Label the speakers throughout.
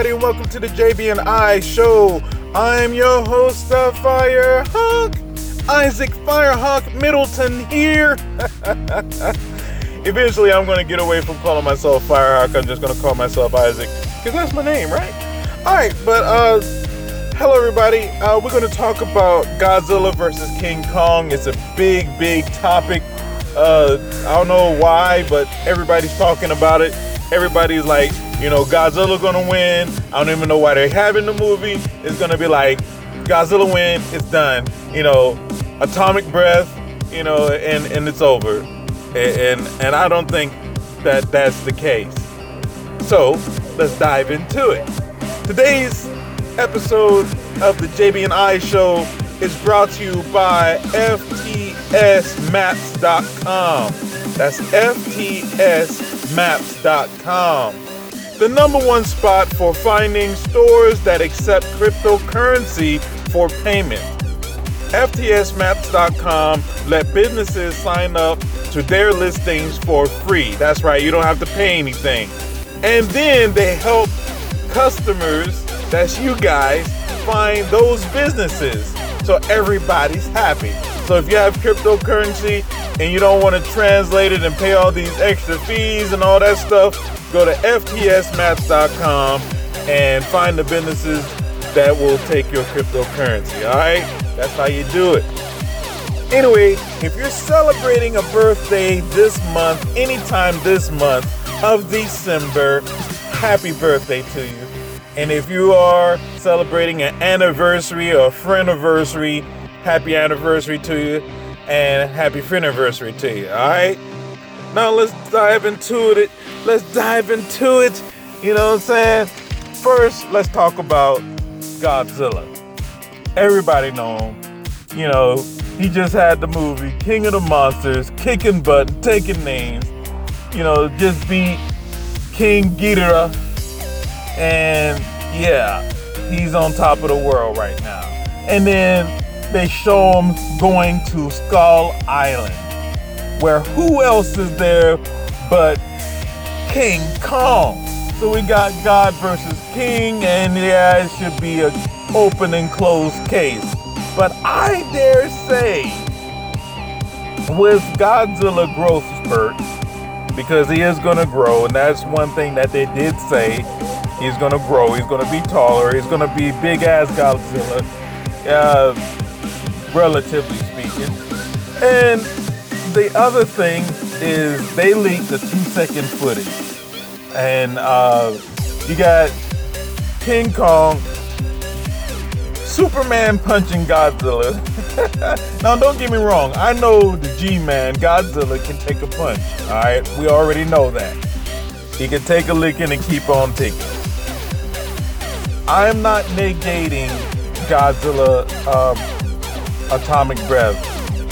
Speaker 1: Everybody, welcome to the JB and I show. I'm your host, Firehawk, Isaac Firehawk Middleton here. Eventually, I'm going to get away from calling myself Firehawk. I'm just going to call myself Isaac because that's my name, right? All right, but uh, hello, everybody. Uh, we're going to talk about Godzilla versus King Kong. It's a big, big topic. Uh, I don't know why, but everybody's talking about it. Everybody's like, you know, Godzilla gonna win. I don't even know why they're having the movie. It's gonna be like Godzilla win, it's done. You know, atomic breath, you know, and and it's over. And and, and I don't think that that's the case. So let's dive into it. Today's episode of the JB and I show is brought to you by FTSMaps.com. That's FTSMaps.com the number one spot for finding stores that accept cryptocurrency for payment. FTSMaps.com let businesses sign up to their listings for free. That's right, you don't have to pay anything. And then they help customers, that's you guys, find those businesses so everybody's happy. So if you have cryptocurrency and you don't want to translate it and pay all these extra fees and all that stuff, go to ftsmaps.com and find the businesses that will take your cryptocurrency. All right, that's how you do it. Anyway, if you're celebrating a birthday this month, anytime this month of December, happy birthday to you. And if you are celebrating an anniversary or a friend anniversary, happy anniversary to you and happy anniversary to you. All right. Now let's dive into it. Let's dive into it. You know what I'm saying? First, let's talk about Godzilla. Everybody know him. You know, he just had the movie King of the Monsters, kicking butt, taking names. You know, just beat King Ghidorah. And yeah, he's on top of the world right now. And then they show him going to Skull Island, where who else is there but King Kong? So we got God versus King, and yeah, it should be an open and closed case. But I dare say, with Godzilla growth spurt, because he is going to grow, and that's one thing that they did say. He's going to grow. He's going to be taller. He's going to be big ass Godzilla. Uh, relatively speaking. And the other thing is they leaked the two second footage. And uh, you got King Kong, Superman punching Godzilla. now, don't get me wrong. I know the G Man, Godzilla, can take a punch. All right, we already know that. He can take a licking and keep on ticking. I'm not negating Godzilla um, atomic breath.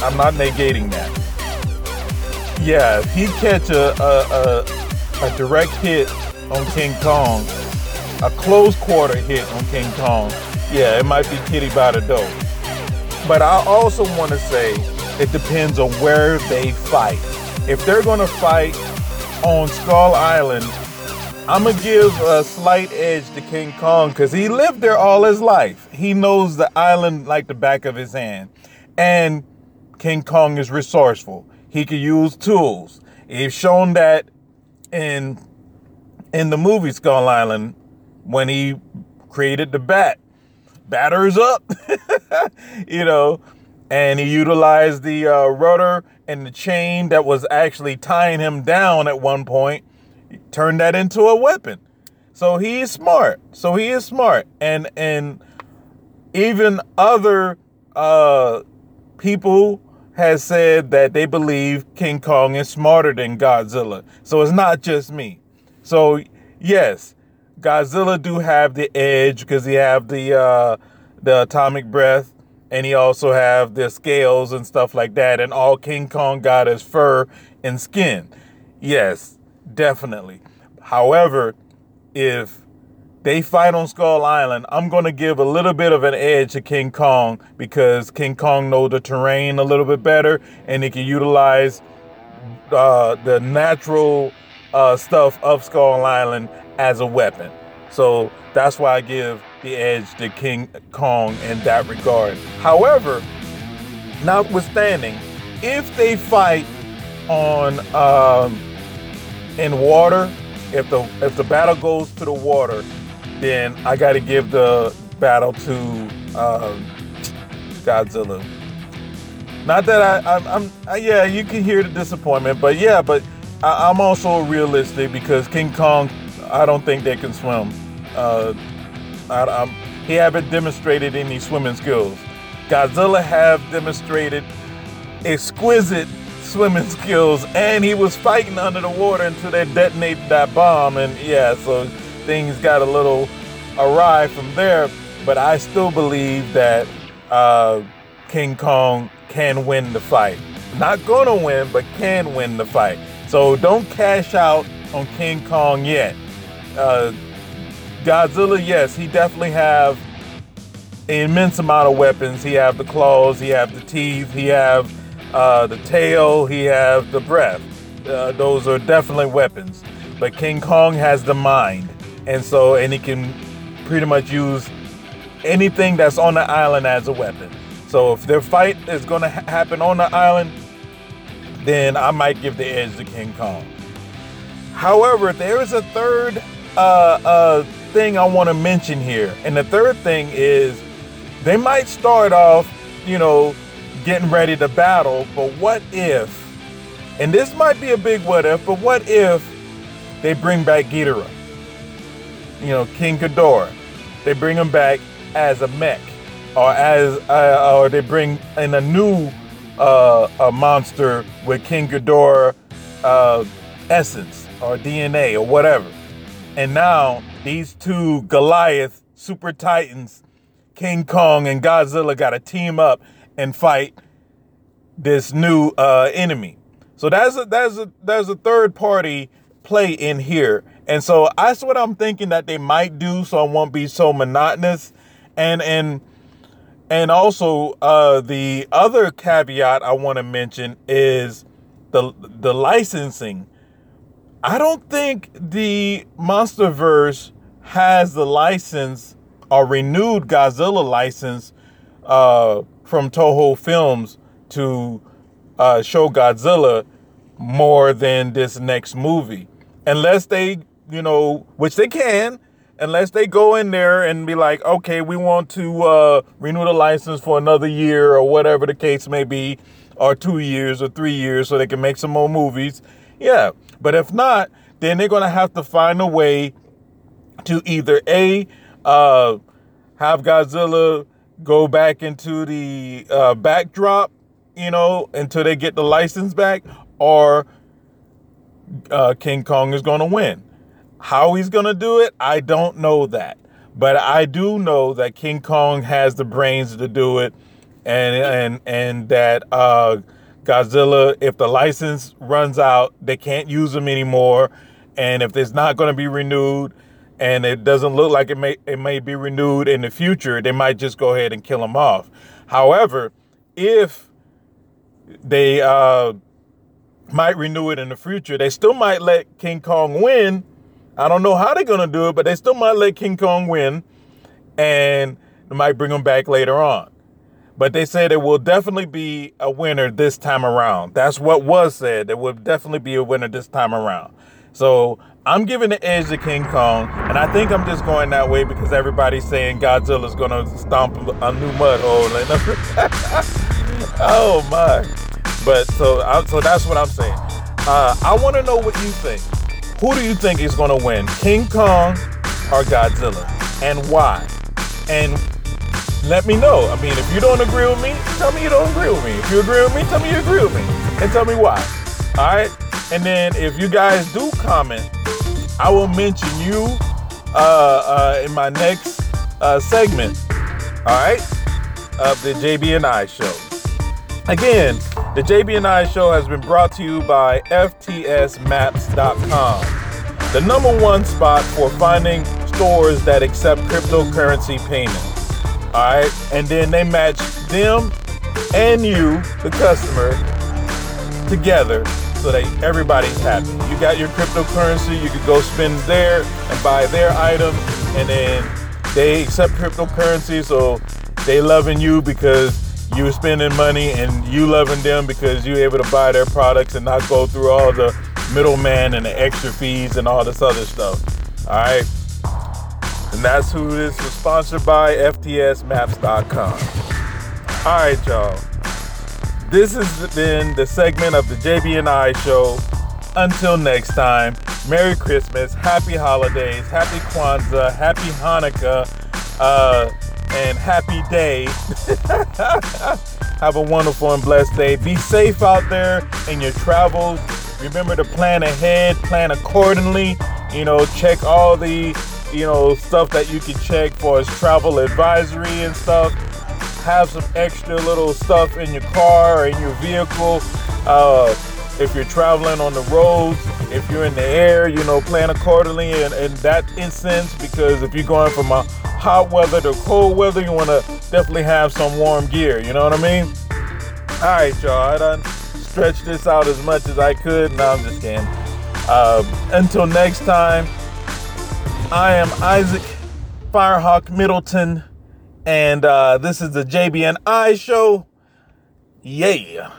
Speaker 1: I'm not negating that. Yeah, if he catch a, a, a, a direct hit on King Kong, a close quarter hit on King Kong, yeah, it might be kitty by the door. But I also want to say it depends on where they fight. If they're going to fight on Skull Island, I'm to give a slight edge to King Kong because he lived there all his life. He knows the island like the back of his hand. And King Kong is resourceful. He can use tools. He's shown that in in the movie Skull Island when he created the bat. Batters up, you know, and he utilized the uh, rudder and the chain that was actually tying him down at one point, turned that into a weapon. So he is smart. So he is smart, and and even other uh, people has said that they believe King Kong is smarter than Godzilla. So it's not just me. So yes, Godzilla do have the edge because he have the uh, the atomic breath, and he also have the scales and stuff like that. And all King Kong got is fur and skin. Yes, definitely. However, if they fight on Skull Island, I'm going to give a little bit of an edge to King Kong because King Kong knows the terrain a little bit better and he can utilize uh, the natural uh, stuff of Skull Island as a weapon. So that's why I give the edge to King Kong in that regard. However, notwithstanding, if they fight on um, in water, if the if the battle goes to the water, then I got to give the battle to um, Godzilla. Not that I, I'm, I'm uh, yeah, you can hear the disappointment, but yeah, but I, am also realistic because King Kong, I don't think they can swim. Uh, I, he haven't demonstrated any swimming skills. Godzilla have demonstrated exquisite swimming skills, and he was fighting under the water until they detonated that bomb, and yeah, so things got a little awry from there. But I still believe that uh, King Kong can win the fight. Not gonna win, but can win the fight. So don't cash out on King Kong yet. Uh, Godzilla, yes, he definitely have an immense amount of weapons. He have the claws, he have the teeth, he have uh, the tail, he have the breath. Uh, those are definitely weapons. But King Kong has the mind, and so and he can pretty much use anything that's on the island as a weapon. So if their fight is going to ha- happen on the island, then I might give the edge to King Kong. However, there is a third uh, uh, thing I want to mention here, and the third thing is they might start off, you know, getting ready to battle, but what if? And this might be a big what if, but what if they bring back Ghidorah? You know, King Ghidorah. They bring him back as a mech, or as uh, or they bring in a new uh, a monster with King Ghidorah uh, essence or DNA or whatever. And now these two Goliath super titans, King Kong and Godzilla, got to team up and fight this new uh, enemy. So that's a, that's a, a third party play in here. And so that's what I'm thinking that they might do so I won't be so monotonous and and and also uh, the other caveat I want to mention is the the licensing. I don't think the MonsterVerse has the license or renewed Godzilla license uh, from Toho Films to uh, show Godzilla more than this next movie, unless they, you know, which they can, unless they go in there and be like, okay, we want to uh, renew the license for another year or whatever the case may be, or two years or three years so they can make some more movies. Yeah. But if not, then they're to have to find a way to either A, uh, have Godzilla go back into the uh, backdrop, you know, until they get the license back, or uh, King Kong is going to win. How he's going to do it, I don't know that. But I do know that King Kong has the brains to do it and and and that uh, Godzilla if the license runs out, they can't use them anymore and if it's not going to be renewed and it doesn't look like it may it may be renewed in the future, they might just go ahead and kill him off. However, if they uh, might renew it in the future, they still might let King Kong win I don't know how they're to do it, but they still might let King Kong win and they might bring him back later on. But they said it will definitely be a winner this time around. That's what was said. There will definitely be a winner this time around. So I'm giving the edge to King Kong, and I think I'm just going that way because everybody's saying Godzilla's to stomp a new mud hole. oh my! But so so that's what I'm saying. Uh, I want to know what you think. Who do you think is to win, King Kong or Godzilla, and why? And let me know. I mean, if you don't agree with me, tell me you don't agree with me. If you agree with me, tell me you agree with me, and tell me why. All right. And then if you guys do comment, I will mention you uh, uh, in my next uh, segment. All right, of the JB and I show. Again, the JB and I show has been brought to you by FTSMaps.com, the number one spot for finding stores that accept cryptocurrency payments. All right, and then they match them and you, the customer, together so that everybody's happy. You got your cryptocurrency, you could go spend there and buy their item, and then they accept cryptocurrency, so they loving you because you spending money and you loving them because you're able to buy their products and not go through all the middleman and the extra fees and all this other stuff. All right. And that's who this was sponsored by FTSMaps.com. All right, y'all. This has been the segment of the JB and I show. Until next time, Merry Christmas, Happy Holidays, Happy Kwanzaa, Happy Hanukkah, uh, and Happy Day. Have a wonderful and blessed day. Be safe out there in your travels. Remember to plan ahead, plan accordingly. You know, check all the, you know, stuff that you can check for as travel advisory and stuff. Have some extra little stuff in your car or in your vehicle. Uh, if you're traveling on the roads, if you're in the air, you know, plan accordingly in, in that instance because if you're going from a hot weather to cold weather, you want to definitely have some warm gear. You know what I mean? All right, y'all. I done stretched this out as much as I could. No, I'm just kidding. Um, until next time, I am Isaac Firehawk Middleton, and uh, this is the JB&I show. Yeah.